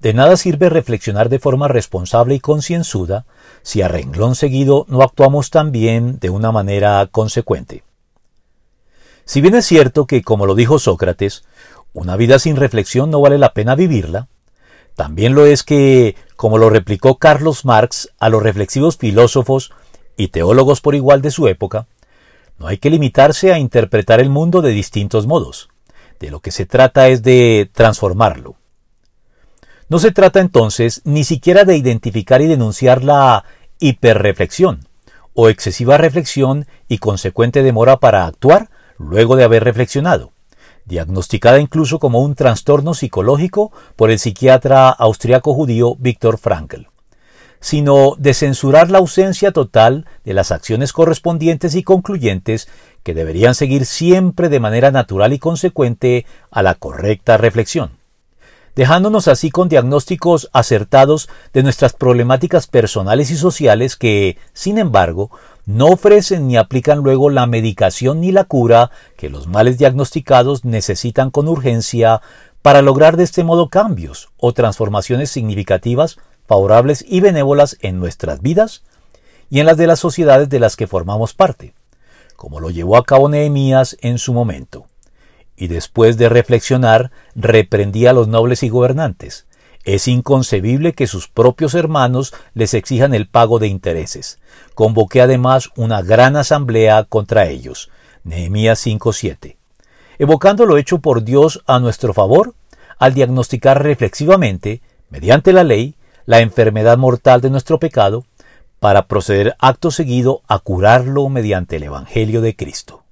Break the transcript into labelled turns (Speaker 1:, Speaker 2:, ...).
Speaker 1: De nada sirve reflexionar de forma responsable y concienzuda si a renglón seguido no actuamos también de una manera consecuente. Si bien es cierto que, como lo dijo Sócrates, una vida sin reflexión no vale la pena vivirla, también lo es que, como lo replicó Carlos Marx a los reflexivos filósofos y teólogos por igual de su época, no hay que limitarse a interpretar el mundo de distintos modos. De lo que se trata es de transformarlo. No se trata entonces ni siquiera de identificar y denunciar la hiperreflexión o excesiva reflexión y consecuente demora para actuar luego de haber reflexionado, diagnosticada incluso como un trastorno psicológico por el psiquiatra austriaco judío Viktor Frankl, sino de censurar la ausencia total de las acciones correspondientes y concluyentes que deberían seguir siempre de manera natural y consecuente a la correcta reflexión dejándonos así con diagnósticos acertados de nuestras problemáticas personales y sociales que, sin embargo, no ofrecen ni aplican luego la medicación ni la cura que los males diagnosticados necesitan con urgencia para lograr de este modo cambios o transformaciones significativas, favorables y benévolas en nuestras vidas y en las de las sociedades de las que formamos parte, como lo llevó a cabo Nehemías en su momento y después de reflexionar reprendía a los nobles y gobernantes. Es inconcebible que sus propios hermanos les exijan el pago de intereses. Convoqué además una gran asamblea contra ellos. Nehemías 5:7. Evocando lo hecho por Dios a nuestro favor, al diagnosticar reflexivamente, mediante la ley, la enfermedad mortal de nuestro pecado, para proceder acto seguido a curarlo mediante el Evangelio de Cristo.